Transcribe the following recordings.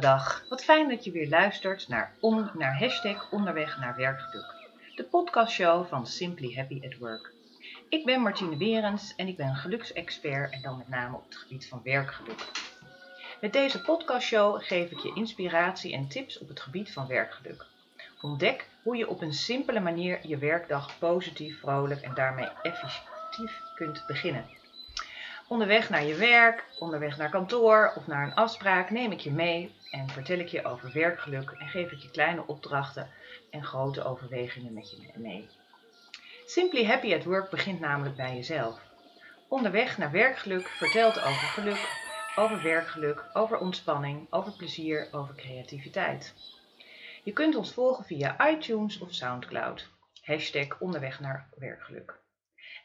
Dag, wat fijn dat je weer luistert naar, on, naar hashtag onderweg naar werkgeluk. De podcastshow van Simply Happy at Work. Ik ben Martine Berends en ik ben geluksexpert en dan met name op het gebied van werkgeluk. Met deze podcastshow geef ik je inspiratie en tips op het gebied van werkgeluk. Ontdek hoe je op een simpele manier je werkdag positief, vrolijk en daarmee effectief kunt beginnen. Onderweg naar je werk, onderweg naar kantoor of naar een afspraak neem ik je mee en vertel ik je over werkgeluk en geef ik je kleine opdrachten en grote overwegingen met je mee. Simply Happy at Work begint namelijk bij jezelf. Onderweg naar werkgeluk vertelt over geluk, over werkgeluk, over ontspanning, over plezier, over creativiteit. Je kunt ons volgen via iTunes of Soundcloud. Hashtag onderweg naar werkgeluk.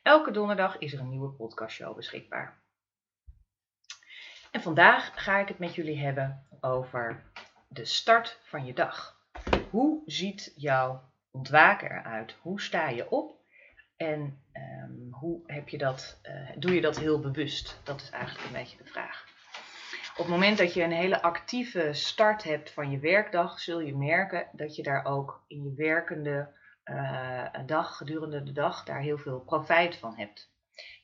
Elke donderdag is er een nieuwe podcastshow beschikbaar. En vandaag ga ik het met jullie hebben over de start van je dag. Hoe ziet jouw ontwaken eruit? Hoe sta je op? En um, hoe heb je dat, uh, doe je dat heel bewust? Dat is eigenlijk een beetje de vraag. Op het moment dat je een hele actieve start hebt van je werkdag, zul je merken dat je daar ook in je werkende uh, dag, gedurende de dag, daar heel veel profijt van hebt.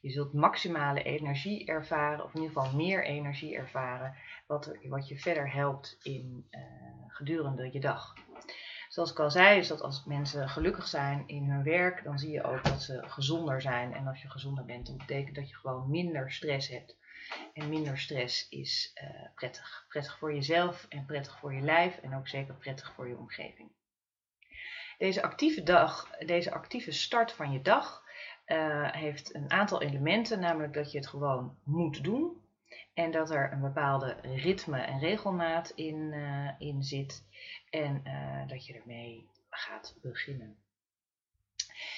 Je zult maximale energie ervaren, of in ieder geval meer energie ervaren, wat, wat je verder helpt in, uh, gedurende je dag. Zoals ik al zei, is dat als mensen gelukkig zijn in hun werk, dan zie je ook dat ze gezonder zijn. En als je gezonder bent, dan betekent dat je gewoon minder stress hebt. En minder stress is uh, prettig. Prettig voor jezelf en prettig voor je lijf en ook zeker prettig voor je omgeving. Deze actieve dag, deze actieve start van je dag, uh, heeft een aantal elementen, namelijk dat je het gewoon moet doen. En dat er een bepaalde ritme en regelmaat in, uh, in zit. En uh, dat je ermee gaat beginnen.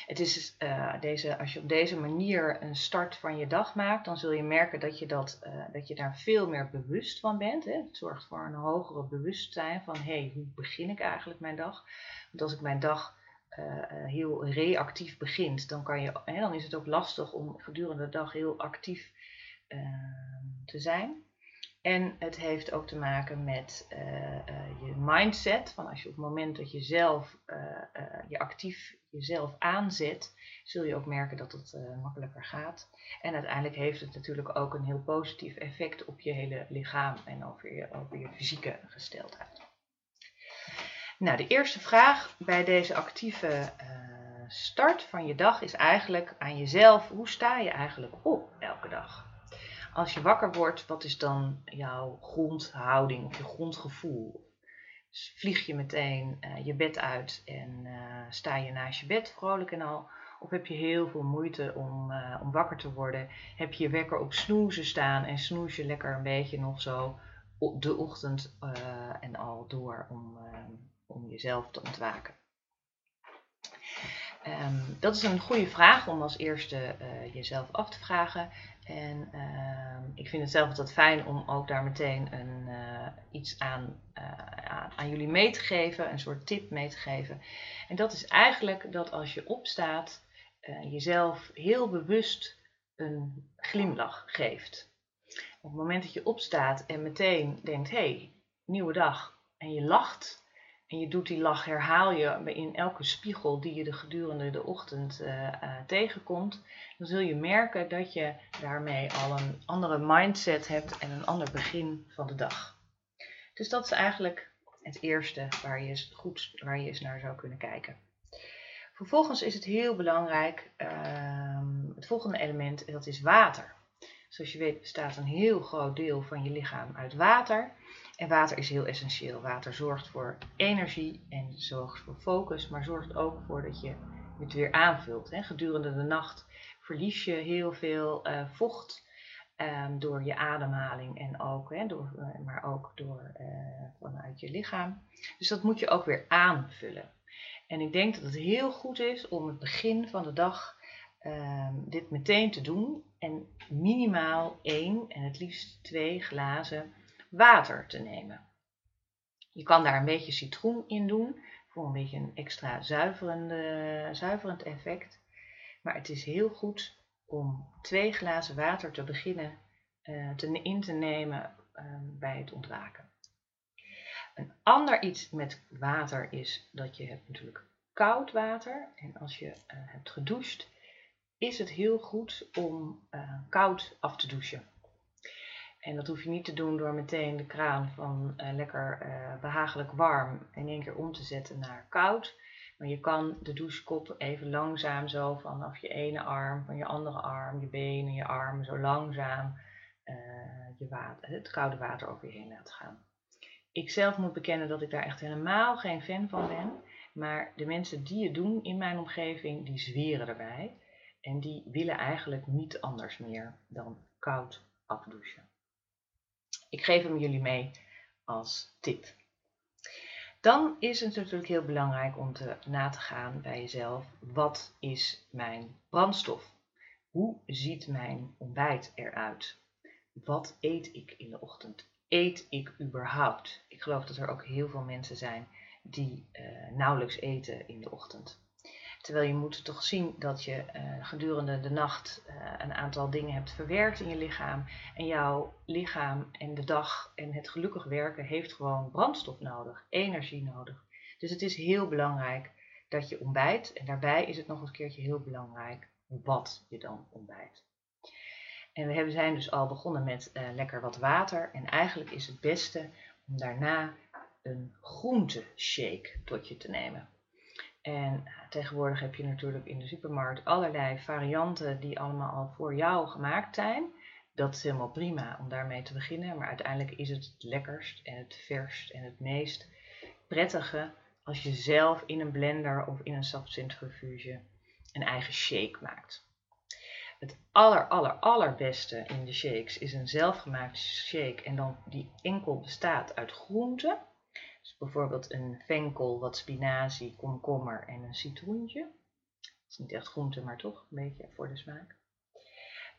Het is uh, deze, als je op deze manier een start van je dag maakt, dan zul je merken dat je, dat, dat je daar veel meer bewust van bent. Hè? Het zorgt voor een hogere bewustzijn van hé, hey, hoe begin ik eigenlijk mijn dag? Want als ik mijn dag uh, heel reactief begint, dan, kan je, hè, dan is het ook lastig om gedurende de dag heel actief te zijn. En het heeft ook te maken met je mindset. Van als je op het moment dat je zelf je actief jezelf aanzet, zul je ook merken dat het makkelijker gaat. En uiteindelijk heeft het natuurlijk ook een heel positief effect op je hele lichaam en over je, je fysieke gesteldheid. Nou, de eerste vraag bij deze actieve start van je dag is eigenlijk aan jezelf: hoe sta je eigenlijk op elke dag? Als je wakker wordt, wat is dan jouw grondhouding of je grondgevoel? Vlieg je meteen uh, je bed uit en uh, sta je naast je bed vrolijk en al? Of heb je heel veel moeite om, om wakker te worden? Heb je je wekker op snoezen staan en snoes je lekker een beetje nog zo de ochtend en al door om om jezelf te ontwaken? Um, dat is een goede vraag om als eerste uh, jezelf af te vragen. En uh, ik vind het zelf altijd fijn om ook daar meteen een, uh, iets aan, uh, aan, aan, jullie mee te geven, een soort tip mee te geven. En dat is eigenlijk dat als je opstaat, jezelf heel bewust een glimlach geeft. Op het moment dat je opstaat en meteen denkt, hé, hey, nieuwe dag, en je lacht, en je doet die lach, herhaal je in elke spiegel die je de gedurende de ochtend uh, uh, tegenkomt, dan zul je merken dat je daarmee al een andere mindset hebt en een ander begin van de dag. Dus dat is eigenlijk het eerste waar je eens, goed, waar je eens naar zou kunnen kijken. Vervolgens is het heel belangrijk, uh, het volgende element, dat is water. Zoals je weet bestaat een heel groot deel van je lichaam uit water. En water is heel essentieel. Water zorgt voor energie en zorgt voor focus, maar zorgt ook voor dat je het weer aanvult. Hè. Gedurende de nacht verlies je heel veel uh, vocht um, door je ademhaling en ook, hè, door, uh, maar ook door, uh, vanuit je lichaam. Dus dat moet je ook weer aanvullen. En ik denk dat het heel goed is om het begin van de dag um, dit meteen te doen en minimaal één en het liefst twee glazen water te nemen. Je kan daar een beetje citroen in doen voor een beetje een extra zuiverende, zuiverend effect. Maar het is heel goed om twee glazen water te beginnen uh, te, in te nemen uh, bij het ontwaken. Een ander iets met water is dat je hebt natuurlijk koud water. En als je uh, hebt gedoucht, is het heel goed om uh, koud af te douchen. En dat hoef je niet te doen door meteen de kraan van uh, lekker behagelijk warm in één keer om te zetten naar koud. Maar je kan de douchekop even langzaam zo vanaf je ene arm, van je andere arm, je benen, je armen, zo langzaam je water, het koude water over je heen laten gaan. Ik zelf moet bekennen dat ik daar echt helemaal geen fan van ben. Maar de mensen die het doen in mijn omgeving, die zweren erbij. En die willen eigenlijk niet anders meer dan koud afdouchen. Ik geef hem jullie mee als tip. Dan is het natuurlijk heel belangrijk om te na te gaan bij jezelf. Wat is mijn brandstof? Hoe ziet mijn ontbijt eruit? Wat eet ik in de ochtend? Eet ik überhaupt? Ik geloof dat er ook heel veel mensen zijn die uh, nauwelijks eten in de ochtend. Terwijl je moet toch zien dat je uh, gedurende de nacht uh, een aantal dingen hebt verwerkt in je lichaam. En jouw lichaam en de dag en het gelukkig werken heeft gewoon brandstof nodig, energie nodig. Dus het is heel belangrijk dat je ontbijt. En daarbij is het nog een keertje heel belangrijk wat je dan ontbijt. En we zijn dus al begonnen met uh, lekker wat water. En eigenlijk is het beste om daarna een groenteshake tot je te nemen. En tegenwoordig heb je natuurlijk in de supermarkt allerlei varianten die allemaal al voor jou gemaakt zijn. Dat is helemaal prima om daarmee te beginnen, maar uiteindelijk is het het lekkerst en het verst en het meest prettige als je zelf in een blender of in een sapcentrifuge een eigen shake maakt. Het aller, aller, allerbeste in de shakes is een zelfgemaakte shake en dan die enkel bestaat uit groenten. Dus bijvoorbeeld een venkel, wat spinazie, komkommer en een citroentje. Het is niet echt groente, maar toch een beetje voor de smaak.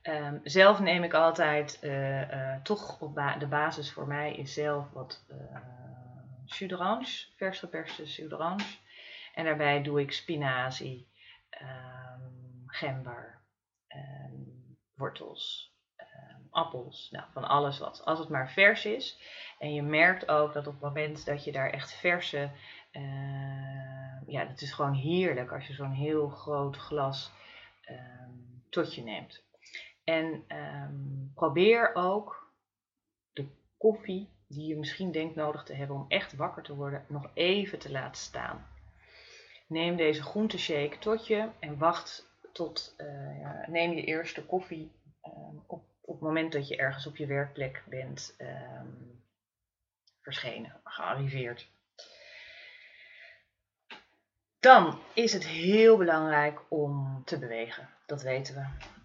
Um, zelf neem ik altijd, uh, uh, toch op de basis voor mij is zelf wat uh, jus vers geperste. En daarbij doe ik spinazie, um, gember, um, wortels, appels, nou, van alles wat. Als het maar vers is. En je merkt ook dat op het moment dat je daar echt verse, uh, ja, het is gewoon heerlijk als je zo'n heel groot glas um, tot je neemt. En um, probeer ook de koffie die je misschien denkt nodig te hebben om echt wakker te worden, nog even te laten staan. Neem deze groenteshake tot je en wacht tot, uh, ja, neem je eerste koffie um, op, moment dat je ergens op je werkplek bent um, verschenen, gearriveerd. Dan is het heel belangrijk om te bewegen. Dat weten we.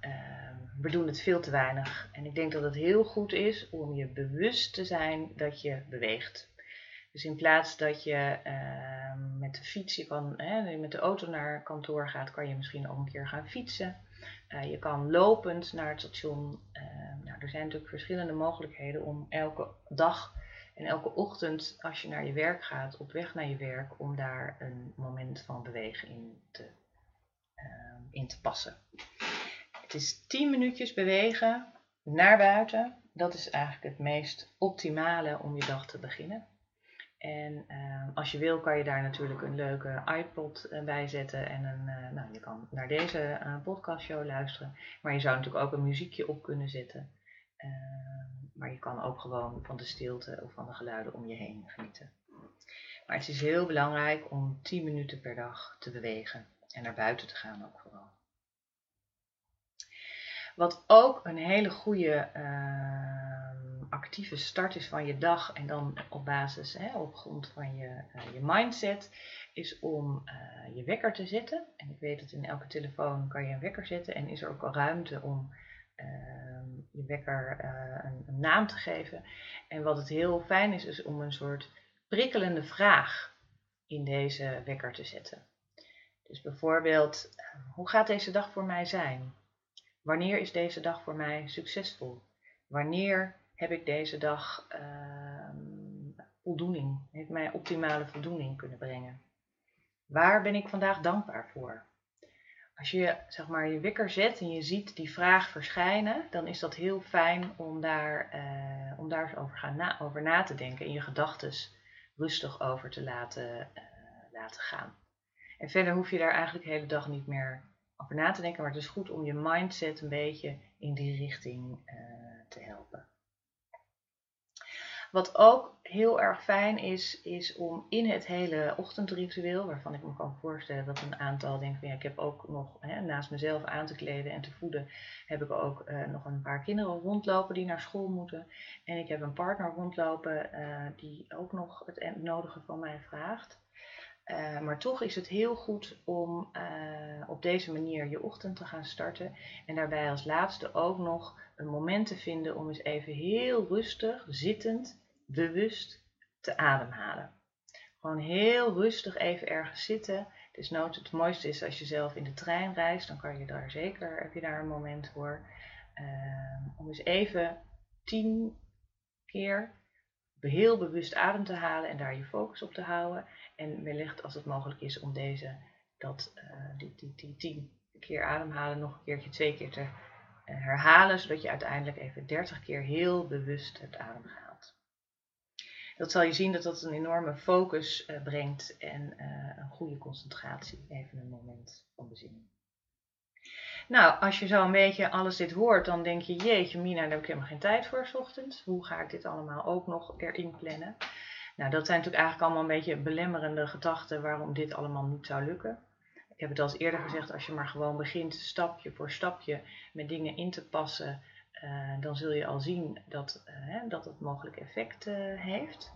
Uh, we doen het veel te weinig. En ik denk dat het heel goed is om je bewust te zijn dat je beweegt. Dus in plaats dat je uh, met de fiets, je met de auto naar kantoor gaat, kan je misschien ook een keer gaan fietsen. Uh, je kan lopend naar het station. Ehm, er zijn natuurlijk verschillende mogelijkheden om elke dag en elke ochtend als je naar je werk gaat, op weg naar je werk, om daar een moment van bewegen in te, uh, in te passen. Het is 10 minuutjes bewegen naar buiten. Dat is eigenlijk het meest optimale om je dag te beginnen. En uh, als je wil, kan je daar natuurlijk een leuke iPod uh, bij zetten. En een, uh, nou, je kan naar deze podcastshow luisteren. Maar je zou natuurlijk ook een muziekje op kunnen zetten. Ehm, maar je kan ook gewoon van de stilte of van de geluiden om je heen genieten. Maar het is heel belangrijk om 10 minuten per dag te bewegen en naar buiten te gaan ook vooral. Wat ook een hele goede uh, actieve start is van je dag en dan op basis, hè, op grond van je, uh, je mindset, is om uh, je wekker te zetten. En ik weet dat in elke telefoon kan je een wekker zetten en is er ook al ruimte om Ehm, je wekker uh, een, een, naam te geven. En wat het heel fijn is, is om een soort prikkelende vraag in deze wekker te zetten. Dus bijvoorbeeld, ehm, hoe gaat deze dag voor mij zijn? Wanneer is deze dag voor mij succesvol? Wanneer heb ik deze dag uh, voldoening, heeft mij optimale voldoening kunnen brengen? Waar ben ik vandaag dankbaar voor? Als je zeg maar, je wikker zet en je ziet die vraag verschijnen, dan is dat heel fijn om daar, uh, om daar eens over, gaan na, over na te denken, in je gedachten rustig over te laten, laten gaan. En verder hoef je daar eigenlijk de hele dag niet meer over na te denken, maar het is goed om je mindset een beetje in die richting te helpen. Wat ook heel erg fijn is, is om in het hele ochtendritueel, waarvan ik me kan voorstellen dat een aantal denken ja, ik heb ook nog hè, naast mezelf aan te kleden en te voeden, heb ik ook uh, nog een paar kinderen rondlopen die naar school moeten. En ik heb een partner rondlopen uh, die ook nog het nodige van mij vraagt. Uh, maar toch is het heel goed om op deze manier je ochtend te gaan starten. En daarbij als laatste ook nog een moment te vinden om eens even heel rustig, zittend, bewust te ademhalen. Gewoon heel rustig even ergens zitten. Het, is nood, het mooiste is als je zelf in de trein reist, dan kan je daar zeker, heb je daar een moment voor. Uh, om eens even tien keer heel bewust adem te halen en daar je focus op te houden. En wellicht als het mogelijk is om deze, dat, uh, die, die, die tien keer ademhalen nog een keertje, twee keer te eh, herhalen, zodat je uiteindelijk even 30 keer heel bewust het adem gaat. Dat zal je zien dat dat een enorme focus uh, brengt en uh, een goede concentratie. Even een moment van bezinning. Nou, als je zo een beetje alles dit hoort, dan denk je, jeetje Mina, daar heb ik helemaal geen tijd voor s ochtends. Hoe ga ik dit allemaal ook nog erin plannen? Nou, dat zijn natuurlijk eigenlijk allemaal een beetje belemmerende gedachten waarom dit allemaal niet zou lukken ik heb het al eens eerder gezegd, als je maar gewoon begint stapje voor stapje met dingen in te passen, uh, dan zul je al zien dat, uh, dat het mogelijk effect uh, heeft.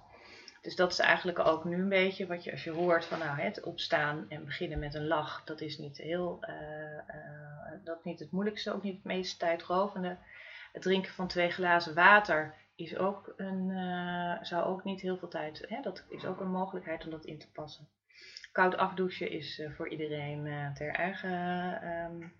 Dus dat is eigenlijk ook nu een beetje wat je als je hoort van nou het opstaan en beginnen met een lach, dat is niet heel, dat niet het moeilijkste, ook niet het meest tijdrovende. Het drinken van twee glazen water is ook een, zou ook niet heel veel tijd, hè, dat is ook een mogelijkheid om dat in te passen. Koud afdouchen is voor iedereen ter eigen, um,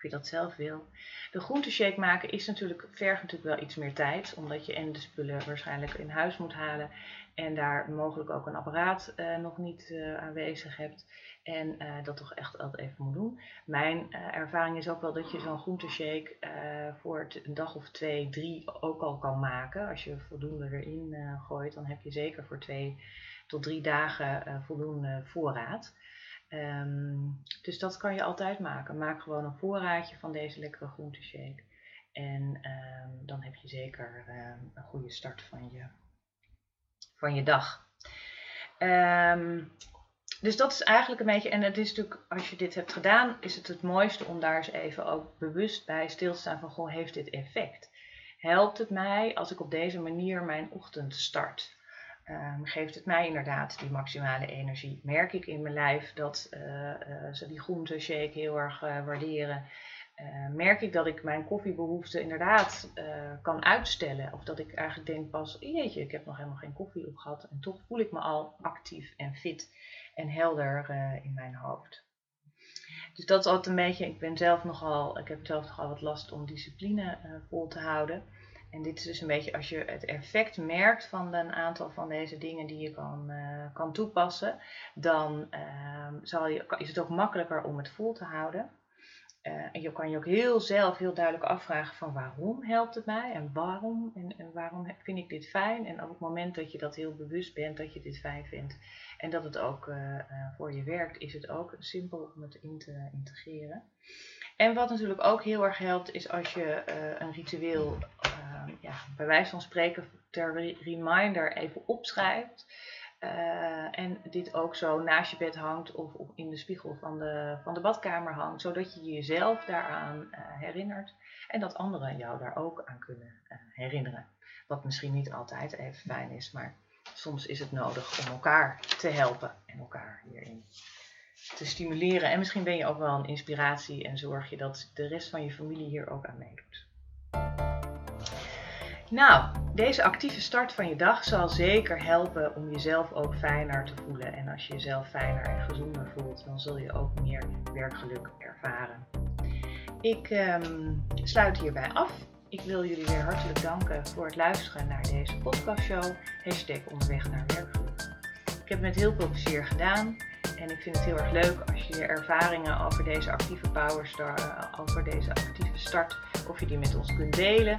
of je dat zelf wil. De groenteshake maken is natuurlijk, vergt natuurlijk wel iets meer tijd, omdat je en de spullen waarschijnlijk in huis moet halen en daar mogelijk ook een apparaat uh, nog niet aanwezig hebt. En dat toch echt altijd even moet doen. Mijn ervaring is ook wel dat je zo'n groenteshake voor een dag of twee, drie ook al kan maken. Als je voldoende erin gooit, dan heb je zeker voor twee tot drie dagen voldoende voorraad. Um, dus dat kan je altijd maken. Maak gewoon een voorraadje van deze lekkere groenteshake. En um, dan heb je zeker um, een goede start van je, van je dag. dus dat is eigenlijk een beetje, en het is natuurlijk, als je dit hebt gedaan, is het het mooiste om daar eens even ook bewust bij stil te staan van, goh, heeft dit effect? Helpt het mij als ik op deze manier mijn ochtend start? Um, geeft het mij inderdaad die maximale energie. Merk ik in mijn lijf dat uh, uh, ze die groenteshake heel erg uh, waarderen. merk ik dat ik mijn koffiebehoefte inderdaad kan uitstellen. Of dat ik eigenlijk denk pas, jeetje, ik heb nog helemaal geen koffie op gehad. En toch voel ik me al actief en fit en helder in mijn hoofd. Dus dat is altijd een beetje, ik ben zelf nogal, ik heb zelf nogal wat last om discipline vol te houden. En dit is dus een beetje als je het effect merkt van een aantal van deze dingen die je kan, uh, kan toepassen, dan uh, zal je, is het ook makkelijker om het vol te houden. Uh, en je kan je ook heel zelf heel duidelijk afvragen van waarom helpt het mij en waarom en, en, waarom vind ik dit fijn. En op het moment dat je dat heel bewust bent dat je dit fijn vindt en dat het ook uh, voor je werkt, is het ook simpel om het in te integreren. En wat natuurlijk ook heel erg helpt, is als je een ritueel, ja, bij wijze van spreken, ter reminder even opschrijft. Uh, en dit ook zo naast je bed hangt of, in de spiegel van de, van de badkamer hangt, zodat je jezelf daaraan herinnert en dat anderen jou daar ook aan kunnen herinneren. Wat misschien niet altijd even fijn is, maar soms is het nodig om elkaar te helpen en elkaar hierin te stimuleren. En misschien ben je ook wel een inspiratie en zorg je dat de rest van je familie hier ook aan meedoet. Nou, deze actieve start van je dag zal zeker helpen om jezelf ook fijner te voelen. En als je jezelf fijner en gezonder voelt, dan zul je ook meer werkgeluk ervaren. Ik um, sluit hierbij af. Ik wil jullie weer hartelijk danken voor het luisteren naar deze podcastshow. Hashtag onderweg naar werkgeluk. Ik heb het met heel veel plezier gedaan. En ik vind het heel erg leuk als je je ervaringen over deze actieve powerstar, uh, over deze actieve start, of je die met ons kunt delen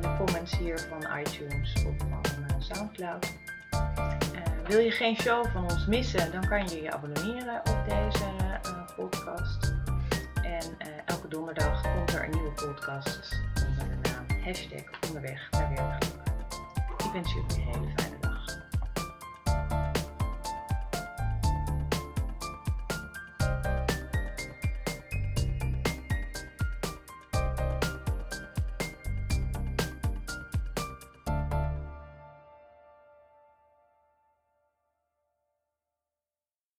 comments hier van iTunes of van uh, Soundcloud. wil je geen show van ons missen, dan kan je je abonneren op deze podcast. En elke donderdag komt er een nieuwe podcast onder de naam hashtag onderweg naar werkgeluk. Ik wens jullie een hele fijne